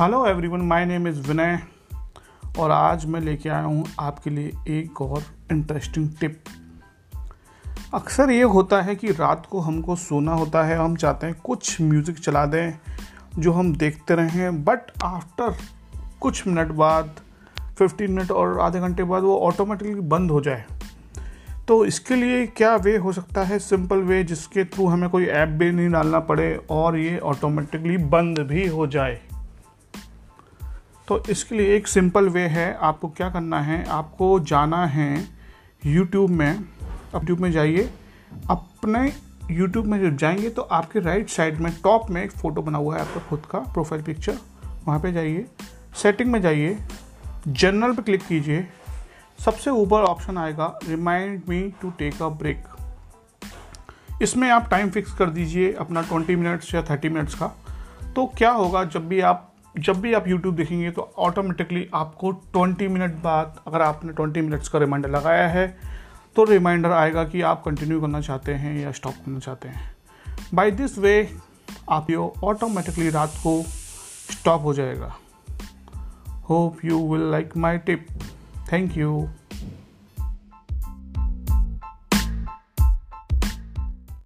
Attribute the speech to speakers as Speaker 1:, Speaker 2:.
Speaker 1: Hello everyone my name is Vinay और आज मैं लेके आया हूँ आपके लिए एक और इंटरेस्टिंग टिप अक्सर ये होता है कि रात को हमको सोना होता है, हम चाहते हैं कुछ म्यूज़िक चला दें जो हम देखते रहें बट आफ्टर कुछ मिनट बाद 15 मिनट और आधे घंटे बाद वो ऑटोमेटिकली बंद हो जाए। तो इसके लिए क्या वे हो सकता है? सिंपल वे जिसके थ्रू हमें कोई ऐप भी नहीं डालना पड़े और ये ऑटोमेटिकली बंद भी हो जाए। तो इसके लिए एक सिंपल वे है, आपको क्या करना है, आपको जाना है यूट्यूब में। यूट्यूब में जाइए, अपने यूट्यूब में जब जाएँगे तो आपके राइट साइड में टॉप में एक फ़ोटो बना हुआ है आपका खुद का प्रोफ़ाइल पिक्चर वहाँ पे जाइए। सेटिंग में जाइए जनरल पे क्लिक कीजिए, सबसे ऊपर ऑप्शन आएगा remind me to take a break इसमें आप टाइम फिक्स कर दीजिए अपना 20 मिनट्स या 30 मिनट्स का। तो क्या होगा, जब भी आप जब भी आप YouTube देखेंगे तो ऑटोमेटिकली आपको 20 मिनट बाद अगर आपने 20 मिनट्स का रिमाइंडर लगाया है तो रिमाइंडर आएगा कि आप कंटिन्यू करना चाहते हैं या स्टॉप करना चाहते हैं। बाई दिस वे आप ये ऑटोमेटिकली रात को स्टॉप हो जाएगा। Hope you will like my tip thank you.